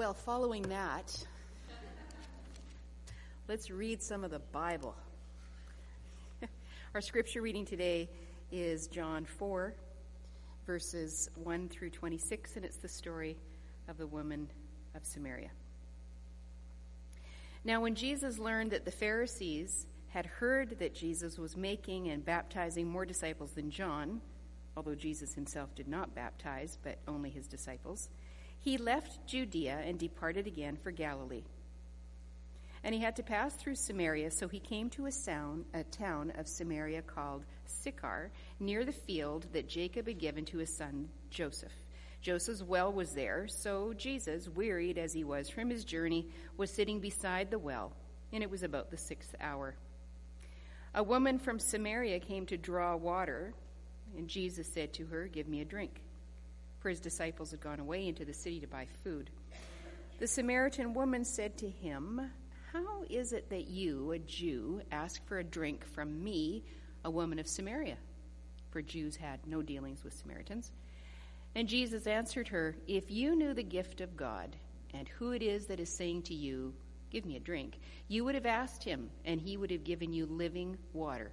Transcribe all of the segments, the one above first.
Well, following that, let's read some of the Bible. Our scripture reading today is John 4, verses 1 through 26, and it's the story of the woman of Samaria. Now, when Jesus learned that the Pharisees had heard that Jesus was making and baptizing more disciples than John, although Jesus himself did not baptize, but only his disciples, he left Judea and departed again for Galilee. And he had to pass through Samaria, so he came to a, sound, a town of Samaria called Sychar, near the field that Jacob had given to his son Joseph. Joseph's well was there, so Jesus, wearied as he was from his journey, was sitting beside the well, and it was about the sixth hour. A woman from Samaria came to draw water, and Jesus said to her, Give me a drink. For his disciples had gone away into the city to buy food. The Samaritan woman said to him, How is it that you, a Jew, ask for a drink from me, a woman of Samaria? For Jews had no dealings with Samaritans. And Jesus answered her, If you knew the gift of God, and who it is that is saying to you, Give me a drink, you would have asked him, and he would have given you living water.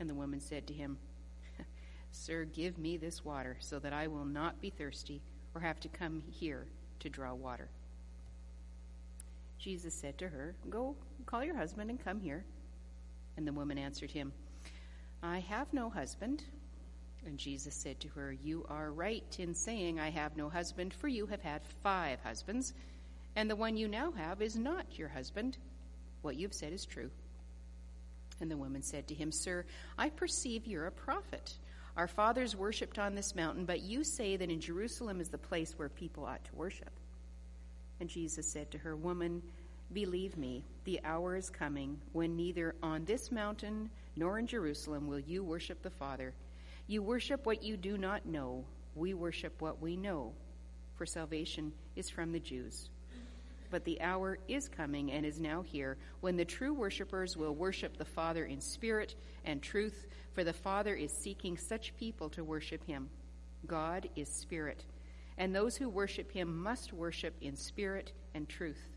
And the woman said to him, Sir, give me this water so that I will not be thirsty or have to come here to draw water. Jesus said to her, Go, call your husband and come here. And the woman answered him, I have no husband. And Jesus said to her, You are right in saying, I have no husband, for you have had five husbands, and the one you now have is not your husband. What you've said is true. And the woman said to him, Sir, I perceive you're a prophet. Our fathers worshipped on this mountain, but you say that in Jerusalem is the place where people ought to worship. And Jesus said to her, Woman, believe me, the hour is coming when neither on this mountain nor in Jerusalem will you worship the Father. You worship what you do not know. We worship what we know, for salvation is from the Jews. But the hour is coming and is now here when the true worshippers will worship the Father in spirit and truth, for the Father is seeking such people to worship him. God is spirit, and those who worship him must worship in spirit and truth.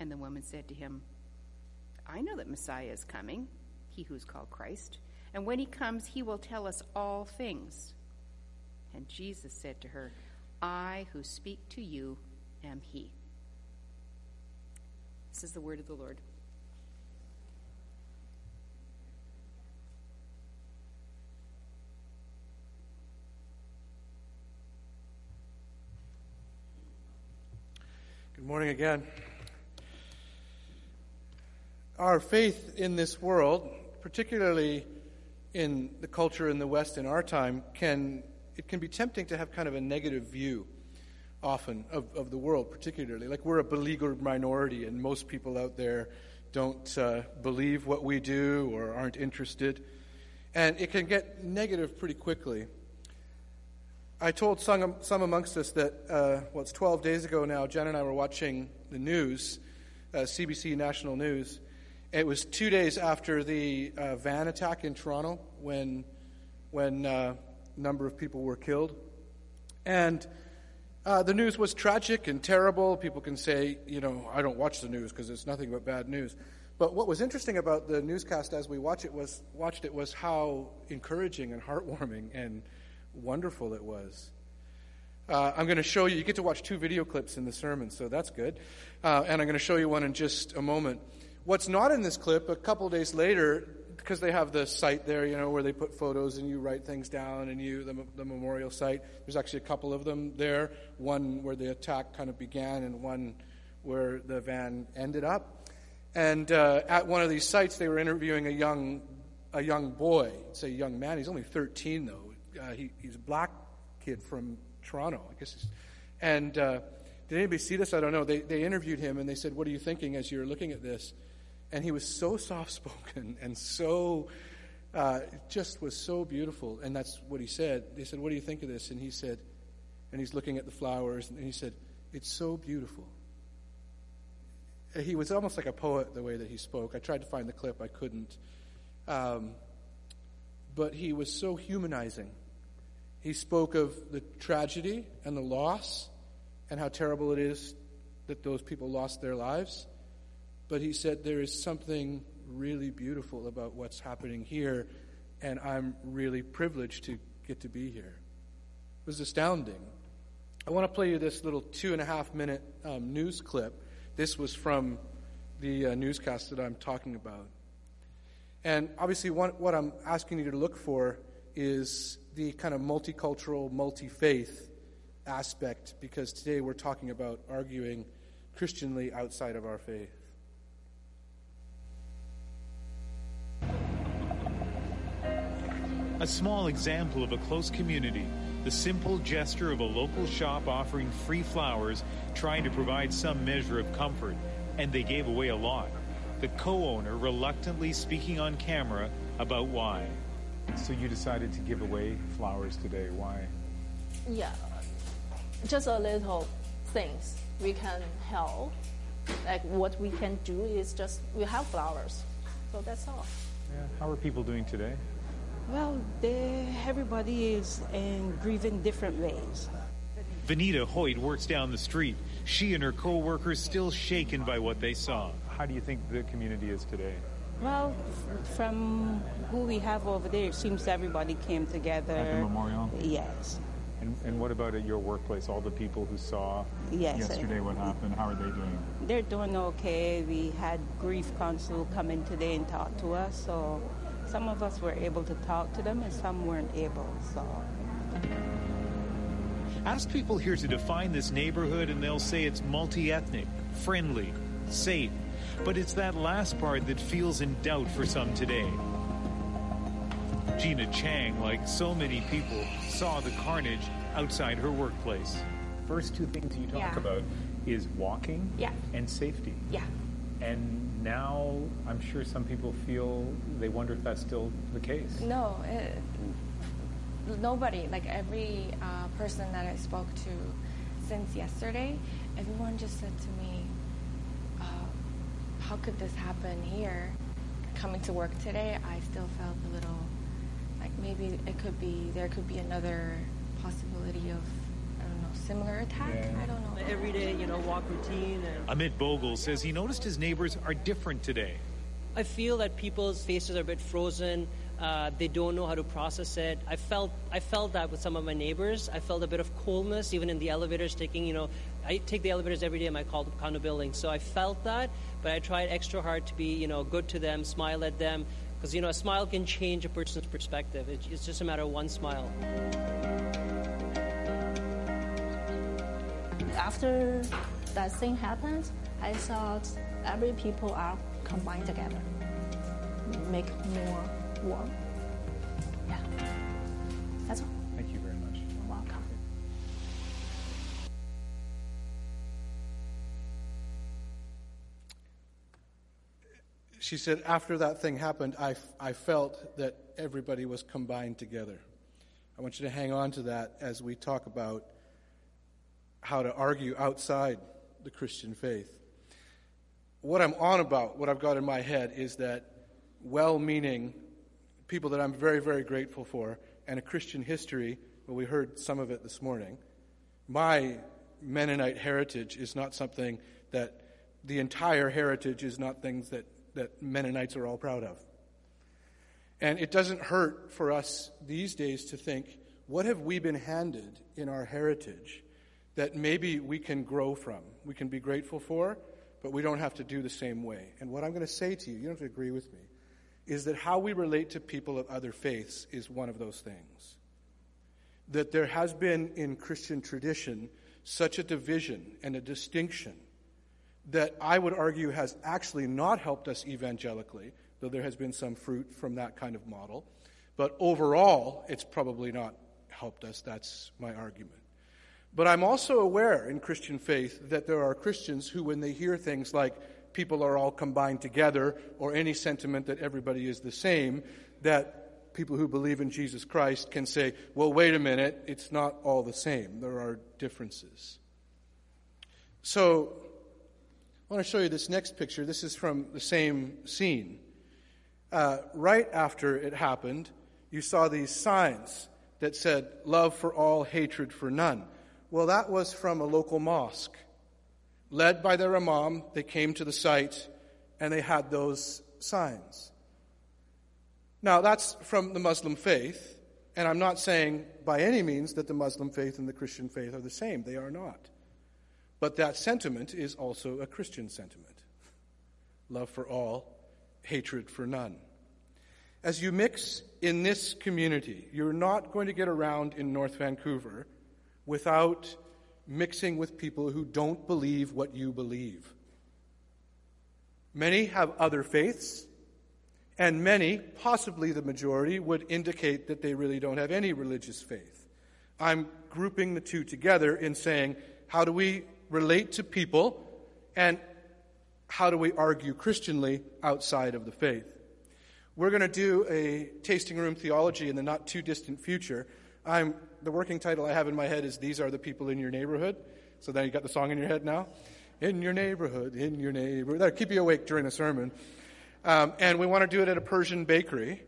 And the woman said to him, I know that Messiah is coming he who is called Christ. And when he comes, he will tell us all things. And Jesus said to her, I who speak to you am he. This is the word of the Lord. Good morning again. Our faith in this world particularly in the culture in the West in our time, can it can be tempting to have kind of a negative view often of, of the world, particularly. Like we're a beleaguered minority, and most people out there don't uh, believe what we do or aren't interested. And it can get negative pretty quickly. I told some, some amongst us that, uh, well, it's 12 days ago now, Jen and I were watching the news, uh, CBC National News, it was two days after the uh, van attack in Toronto when, when uh, a number of people were killed. And uh, the news was tragic and terrible. People can say, you know, I don't watch the news because it's nothing but bad news. But what was interesting about the newscast as we watch it was, watched it was how encouraging and heartwarming and wonderful it was. Uh, I'm going to show you, you get to watch two video clips in the sermon, so that's good. Uh, and I'm going to show you one in just a moment. What's not in this clip, a couple days later, because they have the site there, you know, where they put photos and you write things down and you, the, the memorial site. There's actually a couple of them there. One where the attack kind of began and one where the van ended up. And uh, at one of these sites, they were interviewing a young, a young boy. It's a young man. He's only 13, though. Uh, he, he's a black kid from Toronto. I guess And uh, did anybody see this? I don't know. They, they interviewed him and they said, What are you thinking as you're looking at this? And he was so soft spoken and so, uh, just was so beautiful. And that's what he said. They said, What do you think of this? And he said, and he's looking at the flowers and he said, It's so beautiful. He was almost like a poet the way that he spoke. I tried to find the clip, I couldn't. Um, but he was so humanizing. He spoke of the tragedy and the loss and how terrible it is that those people lost their lives. But he said there is something really beautiful about what's happening here, and I'm really privileged to get to be here. It was astounding. I want to play you this little two and a half minute um, news clip. This was from the uh, newscast that I'm talking about. And obviously, what, what I'm asking you to look for is the kind of multicultural, multi faith aspect, because today we're talking about arguing Christianly outside of our faith. A small example of a close community, the simple gesture of a local shop offering free flowers, trying to provide some measure of comfort, and they gave away a lot the co-owner reluctantly speaking on camera about why. So you decided to give away flowers today. Why? Yeah, just a little things we can help. Like what we can do is just we have flowers, so that's all. Yeah. How are people doing today? Well, they, everybody is in grieving different ways. Vanita Hoyt works down the street. She and her co-workers still shaken by what they saw. How do you think the community is today? Well, from who we have over there, it seems everybody came together. At the memorial? Yes. And, and what about at your workplace? All the people who saw yes, yesterday what happened, how are they doing? They're doing okay. We had grief council come in today and talk to us, so some of us were able to talk to them and some weren't able, so. Ask people here to define this neighborhood and they'll say it's multi-ethnic, friendly, safe, but it's that last part that feels in doubt for some today. Gina Chang, like so many people, saw the carnage outside her workplace. First two things you talk Yeah. about is walking Yeah. and safety. Yeah. And now I'm sure some people feel they wonder if that's still the case. No, it, nobody, like every uh, person that I spoke to since yesterday, everyone just said to me, uh, How could this happen here? Coming to work today, I still felt a little like maybe it could be, there could be another possibility of, similar attack? Yeah. I don't know. everyday, you know, walk routine. And Amit Bogle says he noticed his neighbors are different today. I feel that people's faces are a bit frozen. Uh, they don't know how to process it. I felt I felt that with some of my neighbors. I felt a bit of coldness, even in the elevators. Taking, you know, I take the elevators every day in my condo condo building, so I felt that. But I tried extra hard to be, you know, good to them, smile at them, because you know, a smile can change a person's perspective. It, it's just a matter of one smile. After that thing happened, I thought every people are combined together, make more warm. Yeah, that's all. Thank you very much. You're welcome. She said, after that thing happened, I, I felt that everybody was combined together. I want you to hang on to that as we talk about how to argue outside the Christian faith. What I'm on about, what I've got in my head, is that well meaning people that I'm very, very grateful for, and a Christian history, well, we heard some of it this morning. My Mennonite heritage is not something that the entire heritage is not things that, that Mennonites are all proud of. And it doesn't hurt for us these days to think, what have we been handed in our heritage that maybe we can grow from, we can be grateful for, but we don't have to do the same way? And what I'm going to say to you, you don't have to agree with me, is that how we relate to people of other faiths is one of those things. That there has been in Christian tradition such a division and a distinction that I would argue has actually not helped us evangelically, though there has been some fruit from that kind of model. But overall, it's probably not helped us. That's my argument. But I'm also aware in Christian faith that there are Christians who, when they hear things like people are all combined together or any sentiment that everybody is the same, that people who believe in Jesus Christ can say, well, wait a minute, it's not all the same. There are differences. So, I want to show you this next picture. This is from the same scene. Uh, right after it happened, you saw these signs that said, Love for all, hatred for none. Well, that was from a local mosque. Led by their imam, they came to the site and they had those signs. Now, that's from the Muslim faith, and I'm not saying by any means that the Muslim faith and the Christian faith are the same. They are not. But that sentiment is also a Christian sentiment love for all, hatred for none. As you mix in this community, you're not going to get around in North Vancouver without mixing with people who don't believe what you believe. Many have other faiths, and many, possibly the majority, would indicate that they really don't have any religious faith. I'm grouping the two together in saying, how do we relate to people, and how do we argue Christianly outside of the faith? We're going to do a tasting room theology in the not too distant future. I'm the working title I have in my head is These Are the People in Your Neighborhood. So now you got the song in your head now? In your neighborhood, in your neighborhood. That'll keep you awake during the sermon. Um, and we want to do it at a Persian bakery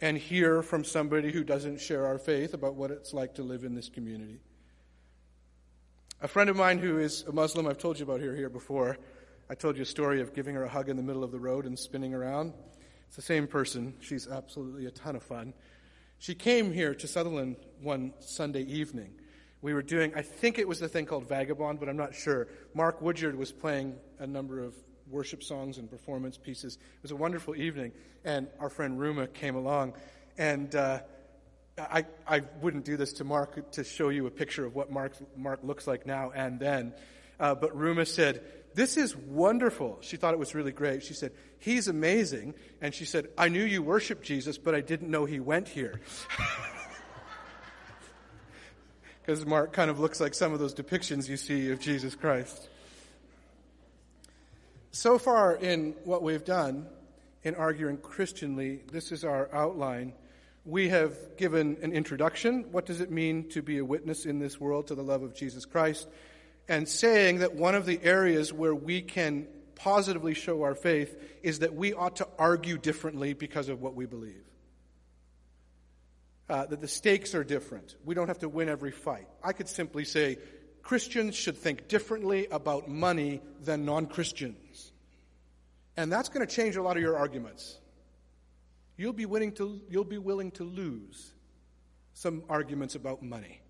and hear from somebody who doesn't share our faith about what it's like to live in this community. A friend of mine who is a Muslim, I've told you about her here before. I told you a story of giving her a hug in the middle of the road and spinning around. It's the same person. She's absolutely a ton of fun. She came here to Sutherland one Sunday evening. We were doing, I think it was the thing called Vagabond, but I'm not sure. Mark Woodyard was playing a number of worship songs and performance pieces. It was a wonderful evening, and our friend Ruma came along. And uh, I, I wouldn't do this to Mark to show you a picture of what Mark, Mark looks like now and then. Uh, but Ruma said, This is wonderful. She thought it was really great. She said, He's amazing. And she said, I knew you worship Jesus, but I didn't know he went here. Because Mark kind of looks like some of those depictions you see of Jesus Christ. So far in what we've done in arguing Christianly, this is our outline. We have given an introduction. What does it mean to be a witness in this world to the love of Jesus Christ? And saying that one of the areas where we can positively show our faith is that we ought to argue differently because of what we believe. Uh, that the stakes are different. We don't have to win every fight. I could simply say Christians should think differently about money than non Christians. And that's going to change a lot of your arguments. You'll be, willing to, you'll be willing to lose some arguments about money.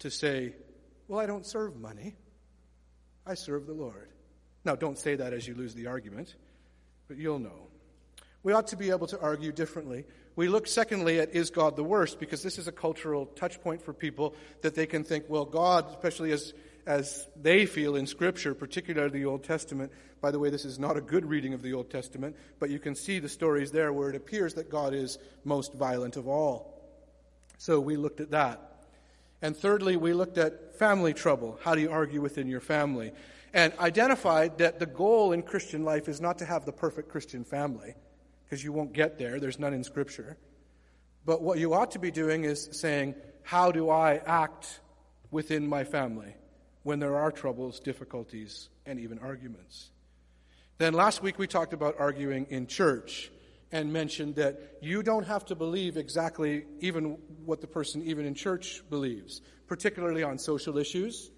To say, well, I don't serve money, I serve the Lord. Now, don't say that as you lose the argument, but you'll know. We ought to be able to argue differently. We look, secondly, at is God the worst, because this is a cultural touch point for people that they can think, well, God, especially as, as they feel in Scripture, particularly the Old Testament. By the way, this is not a good reading of the Old Testament, but you can see the stories there where it appears that God is most violent of all. So we looked at that. And thirdly, we looked at family trouble. How do you argue within your family? and identified that the goal in Christian life is not to have the perfect Christian family, because you won't get there, there's none in Scripture. But what you ought to be doing is saying, How do I act within my family when there are troubles, difficulties, and even arguments? Then last week we talked about arguing in church and mentioned that you don't have to believe exactly even what the person even in church believes, particularly on social issues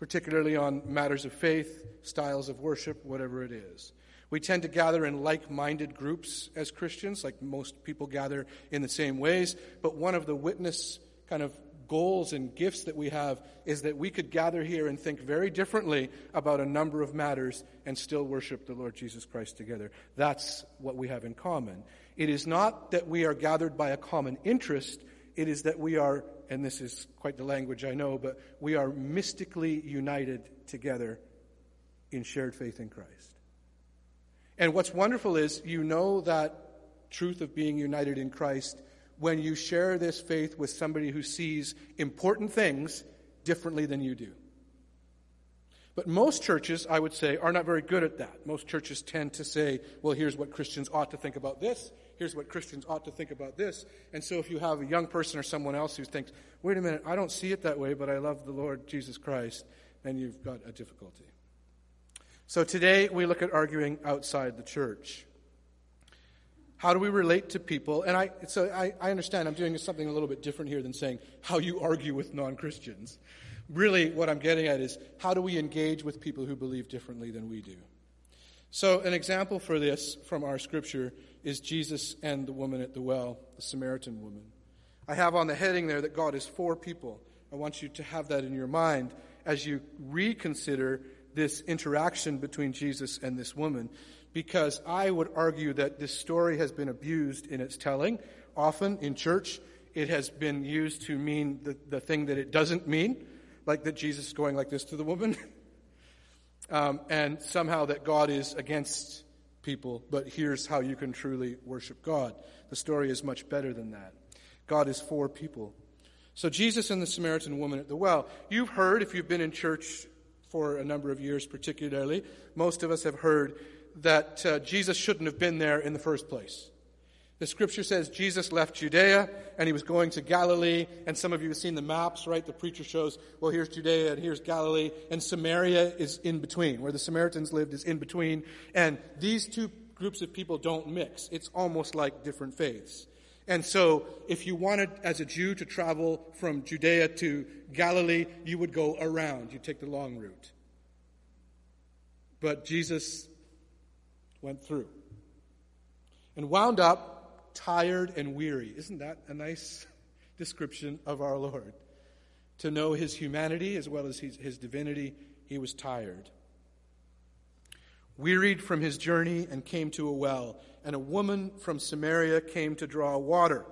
particularly on matters of faith, styles of worship, whatever it is. We tend to gather in like minded groups as Christians, like most people gather in the same ways. But one of the witness kind of goals and gifts that we have is that we could gather here and think very differently about a number of matters and still worship the Lord Jesus Christ together. That's what we have in common. It is not that we are gathered by a common interest, it is that we are and this is quite the language I know, but we are mystically united together in shared faith in Christ. And what's wonderful is you know that truth of being united in Christ when you share this faith with somebody who sees important things differently than you do. But most churches, I would say, are not very good at that. Most churches tend to say, well, here's what Christians ought to think about this, here's what Christians ought to think about this. And so if you have a young person or someone else who thinks, wait a minute, I don't see it that way, but I love the Lord Jesus Christ, then you've got a difficulty. So today we look at arguing outside the church. How do we relate to people? And I, so I, I understand I'm doing something a little bit different here than saying how you argue with non Christians. Really, what I'm getting at is how do we engage with people who believe differently than we do? So, an example for this from our scripture is Jesus and the woman at the well, the Samaritan woman. I have on the heading there that God is for people. I want you to have that in your mind as you reconsider this interaction between Jesus and this woman because I would argue that this story has been abused in its telling. Often in church, it has been used to mean the, the thing that it doesn't mean, like that Jesus is going like this to the woman, um, and somehow that God is against people, but here's how you can truly worship God. The story is much better than that. God is for people. So, Jesus and the Samaritan woman at the well. You've heard, if you've been in church for a number of years particularly, most of us have heard that uh, Jesus shouldn't have been there in the first place. The scripture says Jesus left Judea and he was going to Galilee. And some of you have seen the maps, right? The preacher shows, well, here's Judea and here's Galilee. And Samaria is in between. Where the Samaritans lived is in between. And these two groups of people don't mix. It's almost like different faiths. And so, if you wanted, as a Jew, to travel from Judea to Galilee, you would go around. You'd take the long route. But Jesus went through and wound up tired and weary. Isn't that a nice description of our Lord? To know his humanity as well as his, his divinity, he was tired. Wearied from his journey and came to a well, and a woman from Samaria came to draw water.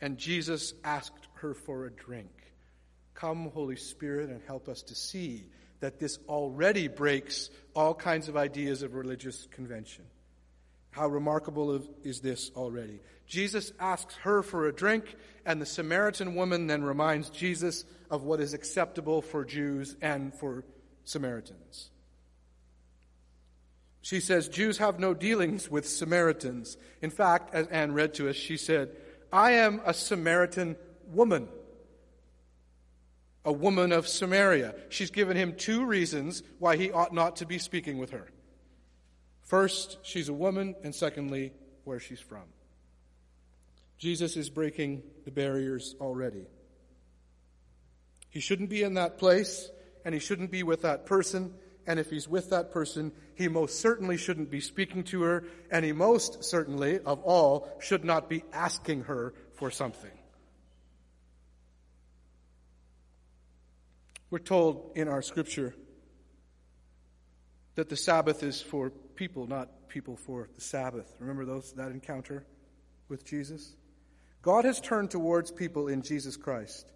And Jesus asked her for a drink. Come, Holy Spirit, and help us to see that this already breaks all kinds of ideas of religious convention. How remarkable is this already? Jesus asks her for a drink, and the Samaritan woman then reminds Jesus of what is acceptable for Jews and for Samaritans. She says, Jews have no dealings with Samaritans. In fact, as Anne read to us, she said, I am a Samaritan woman a woman of Samaria. She's given him two reasons why he ought not to be speaking with her. First, she's a woman, and secondly, where she's from. Jesus is breaking the barriers already. He shouldn't be in that place, and he shouldn't be with that person. And if he's with that person, he most certainly shouldn't be speaking to her, and he most certainly, of all, should not be asking her for something. We're told in our scripture that the Sabbath is for people, not people for the Sabbath. Remember those that encounter with Jesus? God has turned towards people in Jesus Christ.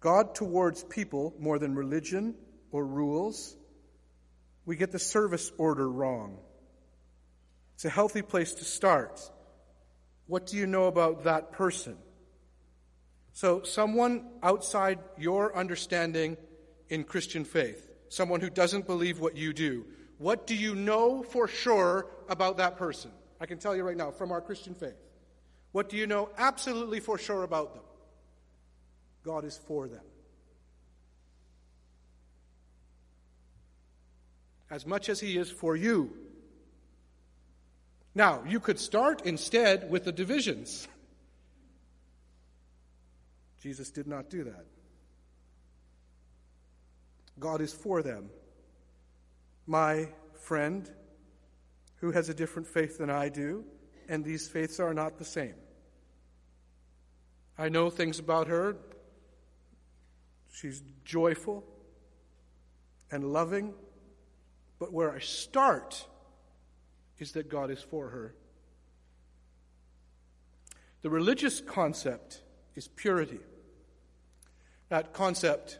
God towards people more than religion or rules. We get the service order wrong. It's a healthy place to start. What do you know about that person? So, someone outside your understanding in Christian faith, someone who doesn't believe what you do, what do you know for sure about that person? I can tell you right now from our Christian faith. What do you know absolutely for sure about them? God is for them. As much as He is for you. Now, you could start instead with the divisions. Jesus did not do that. God is for them. My friend, who has a different faith than I do, and these faiths are not the same. I know things about her. She's joyful and loving. But where I start is that God is for her. The religious concept is purity that concept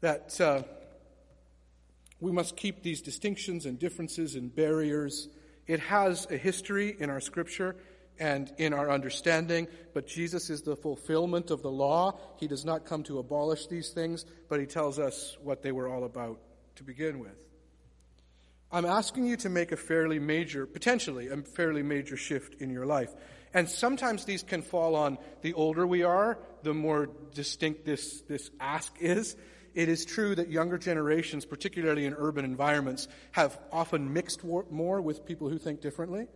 that uh, we must keep these distinctions and differences and barriers. It has a history in our scripture, and in our understanding, but Jesus is the fulfillment of the law. He does not come to abolish these things, but he tells us what they were all about to begin with. I'm asking you to make a fairly major, potentially a fairly major shift in your life. And sometimes these can fall on the older we are, the more distinct this, this ask is. It is true that younger generations, particularly in urban environments, have often mixed more with people who think differently.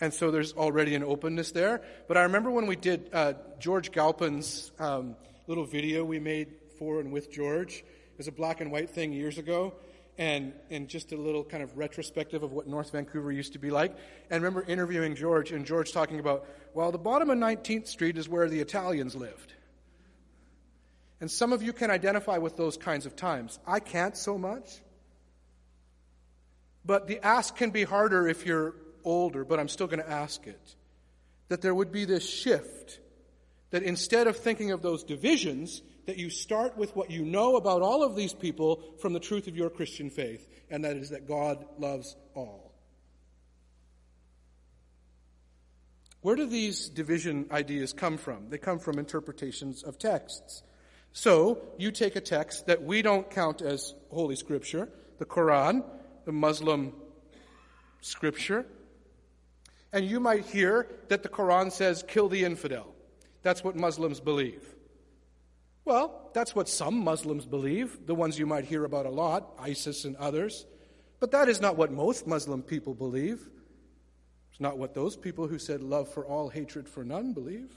And so there's already an openness there. But I remember when we did uh, George Galpin's um, little video we made for and with George. It was a black and white thing years ago. And, and just a little kind of retrospective of what North Vancouver used to be like. And I remember interviewing George and George talking about, well, the bottom of 19th Street is where the Italians lived. And some of you can identify with those kinds of times. I can't so much. But the ask can be harder if you're older, but I'm still going to ask it. That there would be this shift, that instead of thinking of those divisions, that you start with what you know about all of these people from the truth of your Christian faith, and that is that God loves all. Where do these division ideas come from? They come from interpretations of texts. So, you take a text that we don't count as Holy Scripture, the Quran, the Muslim Scripture, and you might hear that the Quran says, kill the infidel. That's what Muslims believe. Well, that's what some Muslims believe, the ones you might hear about a lot, ISIS and others. But that is not what most Muslim people believe. It's not what those people who said love for all, hatred for none believe.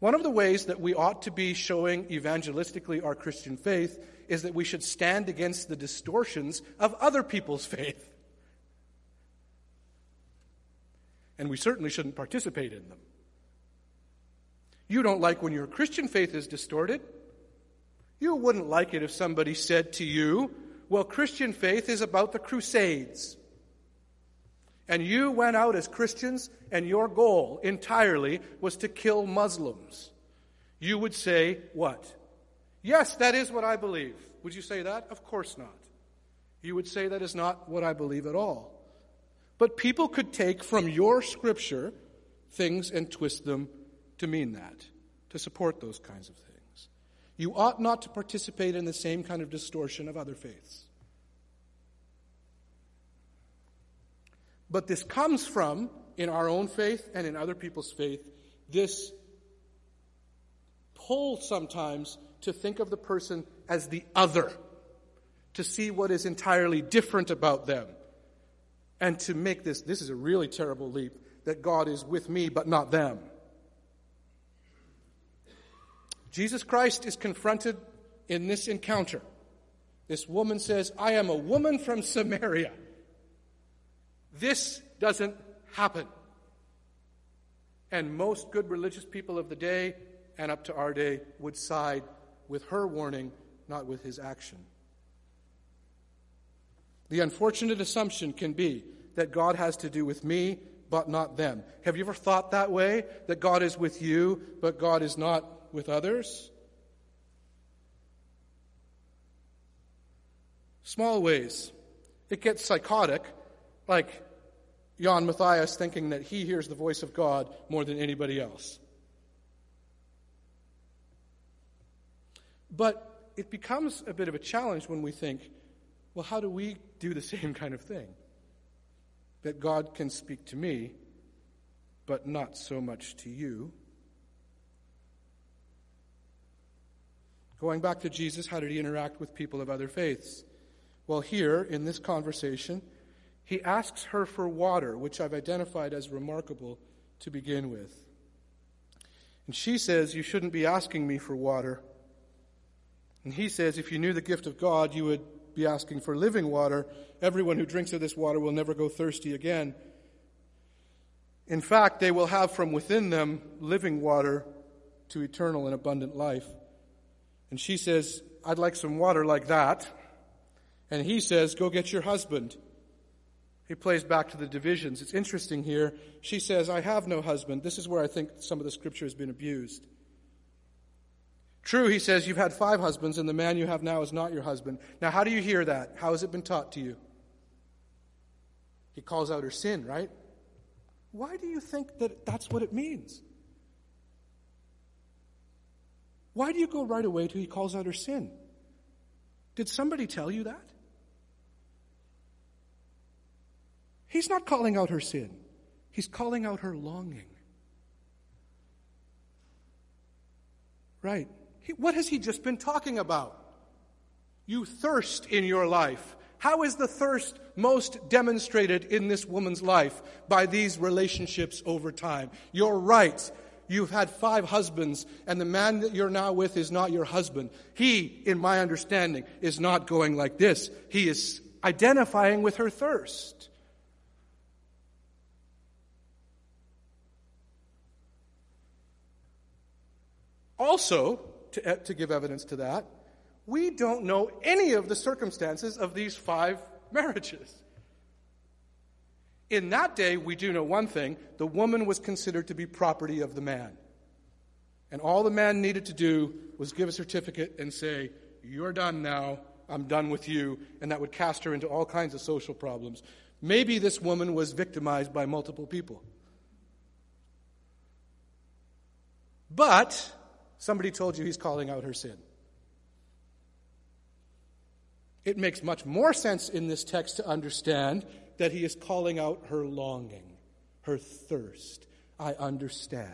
One of the ways that we ought to be showing evangelistically our Christian faith is that we should stand against the distortions of other people's faith. and we certainly shouldn't participate in them. You don't like when your Christian faith is distorted. You wouldn't like it if somebody said to you, Well, Christian faith is about the Crusades. And you went out as Christians, and your goal entirely was to kill Muslims. You would say, What? Yes, that is what I believe. Would you say that? Of course not. You would say that is not what I believe at all. But people could take from your scripture things and twist them to mean that, to support those kinds of things. You ought not to participate in the same kind of distortion of other faiths. But this comes from, in our own faith and in other people's faith, this pull sometimes to think of the person as the other, to see what is entirely different about them and to make this, this is a really terrible leap, that God is with me but not them. Jesus Christ is confronted in this encounter. This woman says, I am a woman from Samaria. This doesn't happen. And most good religious people of the day and up to our day would side with her warning, not with his action. The unfortunate assumption can be that God has to do with me, but not them. Have you ever thought that way? That God is with you, but God is not with others? Small ways. It gets psychotic, like Jan Matthias thinking that he hears the voice of God more than anybody else. But it becomes a bit of a challenge when we think, well, how do we do the same kind of thing? That God can speak to me, but not so much to you. Going back to Jesus, how did he interact with people of other faiths? Well, here in this conversation, he asks her for water, which I've identified as remarkable to begin with. And she says, You shouldn't be asking me for water. And he says, If you knew the gift of God, you would be asking for living water. Everyone who drinks of this water will never go thirsty again. In fact, they will have from within them living water to eternal and abundant life. And she says, I'd like some water like that. And he says, Go get your husband. He plays back to the divisions. It's interesting here. She says, I have no husband. This is where I think some of the scripture has been abused. True, he says, you've had five husbands, and the man you have now is not your husband. Now, how do you hear that? How has it been taught to you? He calls out her sin, right? Why do you think that that's what it means? Why do you go right away to he calls out her sin? Did somebody tell you that? He's not calling out her sin. He's calling out her longing. Right. He, what has he just been talking about? You thirst in your life. How is the thirst most demonstrated in this woman's life? By these relationships over time. You're right. You've had five husbands, and the man that you're now with is not your husband. He, in my understanding, is not going like this. He is identifying with her thirst. Also, to, eh, to give evidence to that, we don't know any of the circumstances of these five marriages. In that day, we do know one thing the woman was considered to be property of the man. And all the man needed to do was give a certificate and say, You're done now, I'm done with you. And that would cast her into all kinds of social problems. Maybe this woman was victimized by multiple people. But somebody told you he's calling out her sin. It makes much more sense in this text to understand that he is calling out her longing, her thirst. I understand.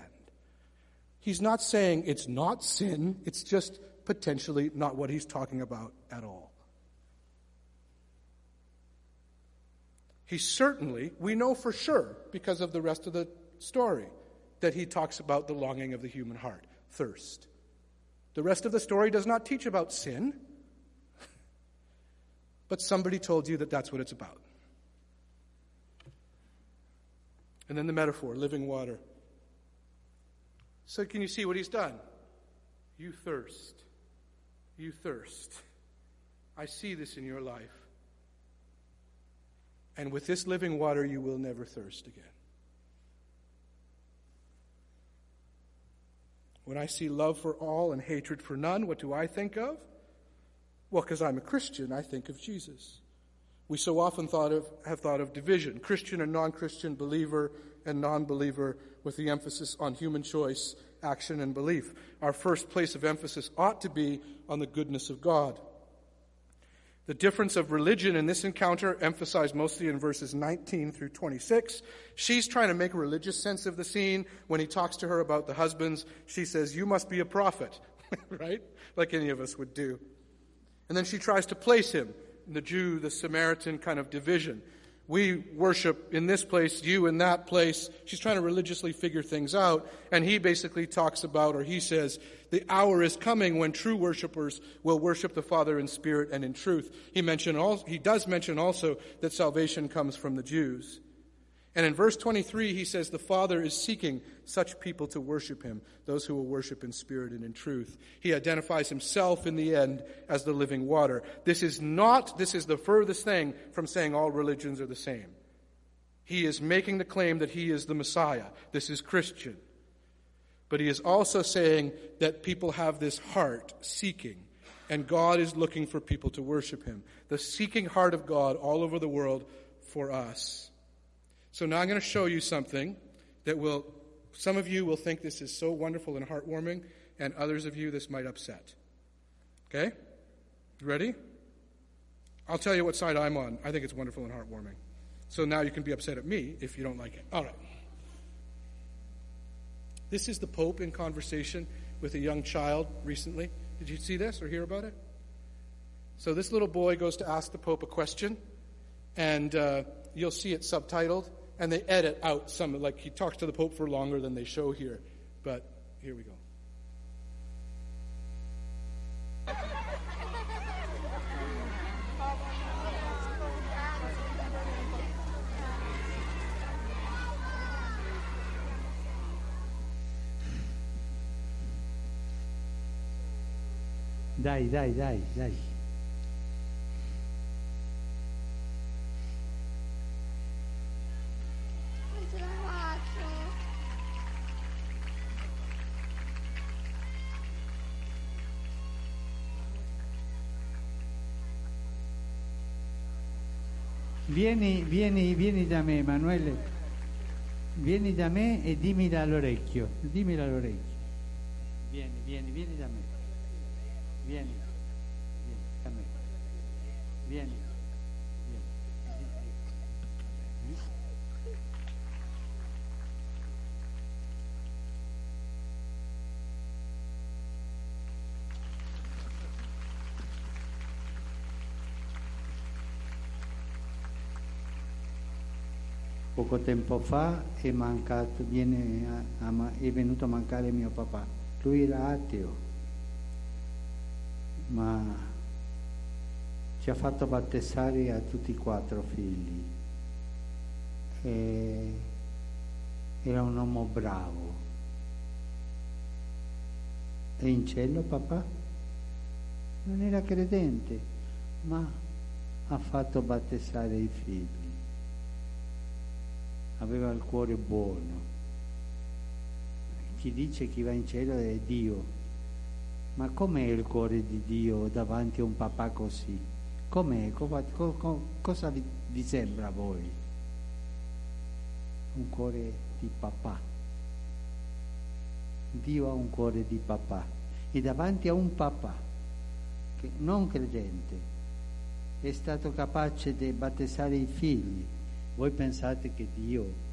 He's not saying it's not sin, it's just potentially not what he's talking about at all. He certainly, we know for sure, because of the rest of the story, that he talks about the longing of the human heart, thirst. The rest of the story does not teach about sin but somebody told you that that's what it's about. And then the metaphor, living water. So, can you see what he's done? You thirst. You thirst. I see this in your life. And with this living water, you will never thirst again. When I see love for all and hatred for none, what do I think of? Well, because I'm a Christian, I think of Jesus. We so often thought of, have thought of division Christian and non Christian, believer and non believer, with the emphasis on human choice, action, and belief. Our first place of emphasis ought to be on the goodness of God. The difference of religion in this encounter, emphasized mostly in verses 19 through 26. She's trying to make a religious sense of the scene. When he talks to her about the husbands, she says, You must be a prophet, right? Like any of us would do. And then she tries to place him the Jew, the Samaritan kind of division. We worship in this place, you in that place. She's trying to religiously figure things out. And he basically talks about, or he says, the hour is coming when true worshipers will worship the Father in spirit and in truth. He, mentioned also, he does mention also that salvation comes from the Jews. And in verse 23, he says, The Father is seeking such people to worship him, those who will worship in spirit and in truth. He identifies himself in the end as the living water. This is not, this is the furthest thing from saying all religions are the same. He is making the claim that he is the Messiah. This is Christian. But he is also saying that people have this heart seeking, and God is looking for people to worship him. The seeking heart of God all over the world for us. So now I'm going to show you something that will, some of you will think this is so wonderful and heartwarming, and others of you this might upset. Okay? Ready? I'll tell you what side I'm on. I think it's wonderful and heartwarming. So now you can be upset at me if you don't like it. All right. This is the Pope in conversation with a young child recently. Did you see this or hear about it? So this little boy goes to ask the Pope a question, and uh, you'll see it subtitled and they edit out some, like he talks to the Pope for longer than they show here. But here we go. Dai, dai, dai, dai. Vieni, vieni, vieni da me, Emanuele. Vieni da me e dimmi all'orecchio, dimmi all'orecchio. Vieni, vieni, vieni da me. Vieni, vieni da me. Vieni. Poco tempo fa è, mancato, viene a, a, è venuto a mancare mio papà. Lui era ateo, ma ci ha fatto battezzare a tutti e quattro figli. E era un uomo bravo. È in cielo papà? Non era credente, ma ha fatto battezzare i figli aveva il cuore buono. Chi dice che va in cielo è Dio. Ma com'è il cuore di Dio davanti a un papà così? Com'è? cosa vi, vi sembra a voi? Un cuore di papà. Dio ha un cuore di papà. E davanti a un papà, non credente, è stato capace di battezzare i figli, voi pensate che Dio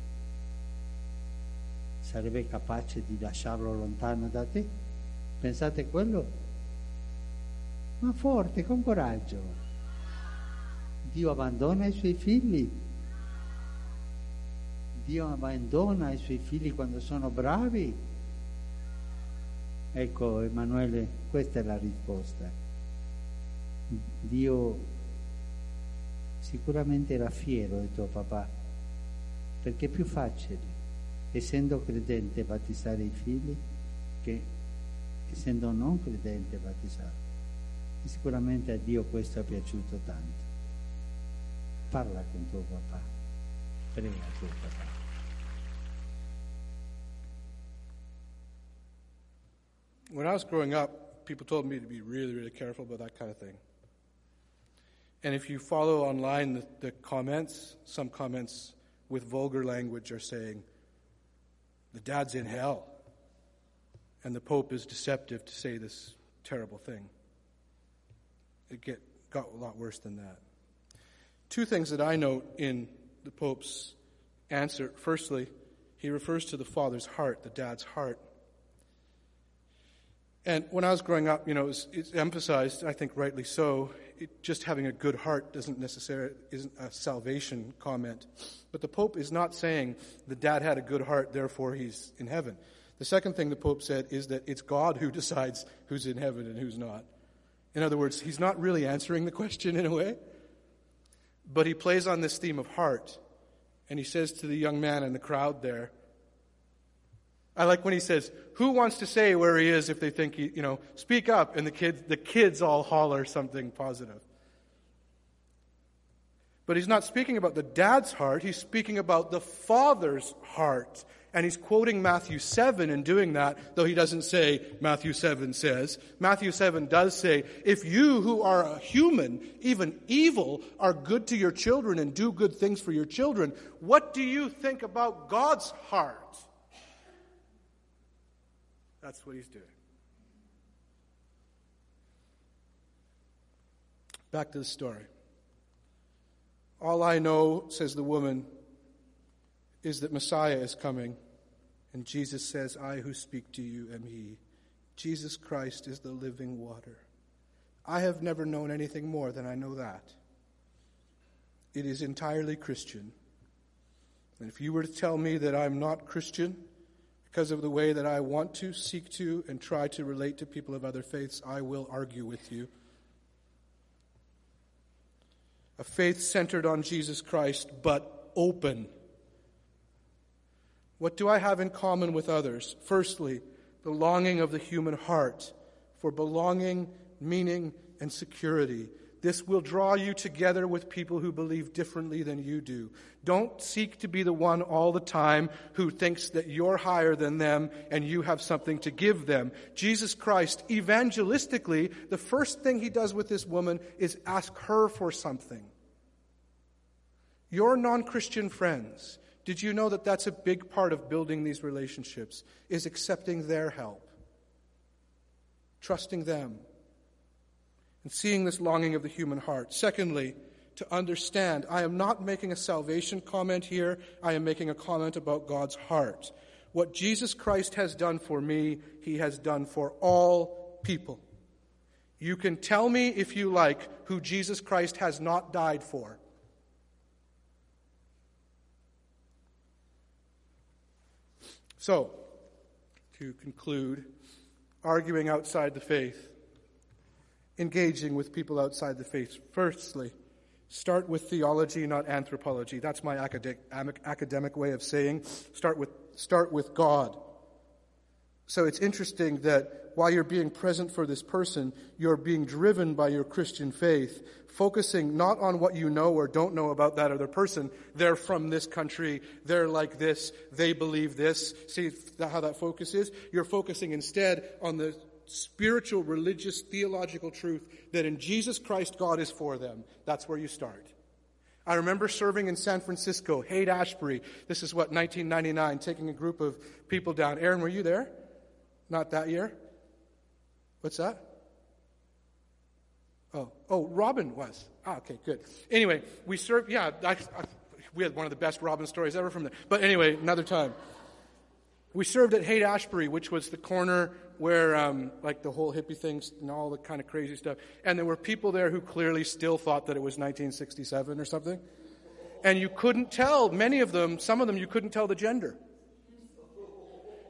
sarebbe capace di lasciarlo lontano da te? Pensate quello? Ma forte, con coraggio. Dio abbandona i suoi figli. Dio abbandona i suoi figli quando sono bravi. Ecco, Emanuele, questa è la risposta. Dio sicuramente era fiero di tuo papà, perché è più facile, essendo credente, battezzare i figli che essendo non credente battezzare. E sicuramente a Dio questo è piaciuto tanto. Parla con tuo papà, prega tuo papà. When I was growing up, people told me to be really, really careful about that kind of thing. And if you follow online the, the comments, some comments with vulgar language are saying, the dad's in hell. And the Pope is deceptive to say this terrible thing. It get, got a lot worse than that. Two things that I note in the Pope's answer. Firstly, he refers to the father's heart, the dad's heart. And when I was growing up, you know, it's, it's emphasized, I think rightly so, it, just having a good heart doesn't necessarily isn't a salvation comment. But the Pope is not saying the dad had a good heart, therefore he's in heaven. The second thing the Pope said is that it's God who decides who's in heaven and who's not. In other words, he's not really answering the question in a way, but he plays on this theme of heart. And he says to the young man in the crowd there, I like when he says, "Who wants to say where he is if they think he, you know, speak up?" And the kids, the kids all holler something positive. But he's not speaking about the dad's heart. He's speaking about the father's heart. And he's quoting Matthew 7 in doing that, though he doesn't say Matthew 7 says. Matthew 7 does say, if you who are a human, even evil, are good to your children and do good things for your children, what do you think about God's heart? That's what he's doing. Back to the story. All I know, says the woman, is that Messiah is coming. And Jesus says, I who speak to you am he. Jesus Christ is the living water. I have never known anything more than I know that. It is entirely Christian. And if you were to tell me that I'm not Christian, because of the way that I want to, seek to, and try to relate to people of other faiths, I will argue with you. A faith centered on Jesus Christ, but open. What do I have in common with others? Firstly, the longing of the human heart for belonging, meaning, and security. This will draw you together with people who believe differently than you do. Don't seek to be the one all the time who thinks that you're higher than them and you have something to give them. Jesus Christ, evangelistically, the first thing he does with this woman is ask her for something. Your non Christian friends, Did you know that that's a big part of building these relationships is accepting their help, trusting them, and seeing this longing of the human heart. Secondly, to understand, I am not making a salvation comment here, I am making a comment about God's heart. What Jesus Christ has done for me, he has done for all people. You can tell me, if you like, who Jesus Christ has not died for. So, to conclude, arguing outside the faith, engaging with people outside the faith. Firstly, start with theology, not anthropology. That's my academic, way of saying start with, start with God. So it's interesting that while you're being present for this person, you're being driven by your Christian faith, focusing not on what you know or don't know about that other person. They're from this country. They're like this. They believe this. See how that focus is? You're focusing instead on the spiritual, religious, theological truth that in Jesus Christ God is for them. That's where you start. I remember serving in San Francisco, Haight Ashbury. This is what, 1999, taking a group of people down. Aaron, were you there? Not that year? What's that? Oh, oh, Robin was. Ah, okay, good. Anyway, we served, yeah, I, I, we had one of the best Robin stories ever from there. But anyway, another time. We served at Haight Ashbury, which was the corner where, um, like, the whole hippie things and all the kind of crazy stuff. And there were people there who clearly still thought that it was 1967 or something. And you couldn't tell, many of them, some of them, you couldn't tell the gender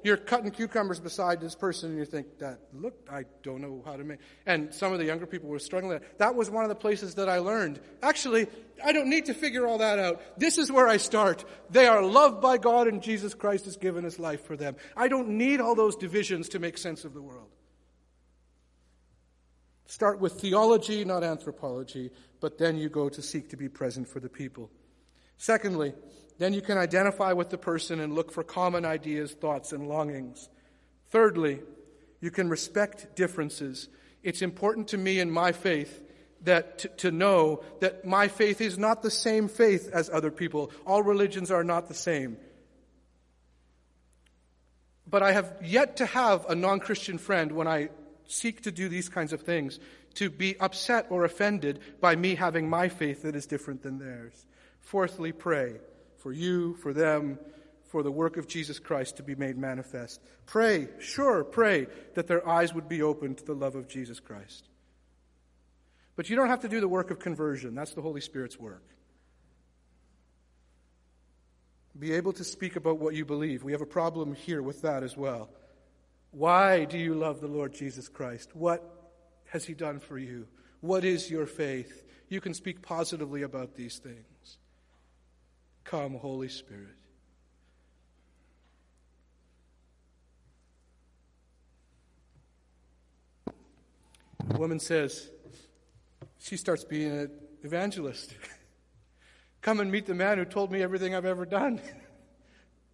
you're cutting cucumbers beside this person and you think that look i don't know how to make and some of the younger people were struggling that was one of the places that i learned actually i don't need to figure all that out. This is where i start. They are loved by god and jesus christ has given his life for them. I don't need all those divisions to make sense of the world. Start with theology not anthropology but then you go to seek to be present for the people secondly then you can identify with the person and look for common ideas, thoughts, and longings. Thirdly, you can respect differences. It's important to me in my faith that to, to, know that my faith is not the same faith as other people. All religions are not the same. But I have yet to have a non-Christian friend when I seek to do these kinds of things to be upset or offended by me having my faith that is different than theirs. Fourthly, pray for you, for them, for the work of Jesus Christ to be made manifest. Pray, sure, pray that their eyes would be opened to the love of Jesus Christ. But you don't have to do the work of conversion. That's the Holy Spirit's work. Be able to speak about what you believe. We have a problem here with that as well. Why do you love the Lord Jesus Christ? What has He done for you? What is your faith? You can speak positively about these things. Come, Holy Spirit. The woman says, she starts being an evangelist. Come and meet the man who told me everything I've ever done.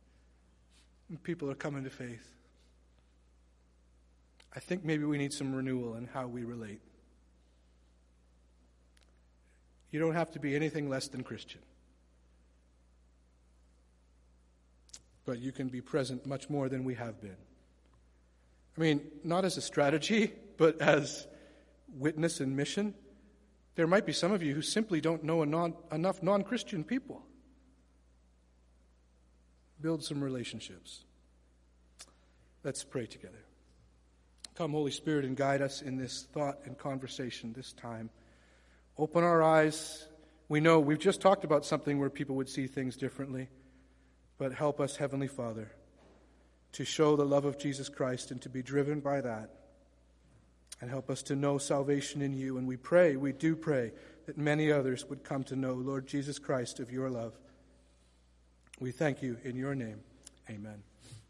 and people are coming to faith. I think maybe we need some renewal in how we relate. You don't have to be anything less than Christian. But you can be present much more than we have been. I mean, not as a strategy, but as witness and mission. There might be some of you who simply don't know non, enough non Christian people. Build some relationships. Let's pray together. Come, Holy Spirit, and guide us in this thought and conversation this time. Open our eyes. We know we've just talked about something where people would see things differently. But help us, Heavenly Father, to show the love of Jesus Christ and to be driven by that. And help us to know salvation in you. And we pray, we do pray, that many others would come to know, Lord Jesus Christ, of your love. We thank you in your name. Amen.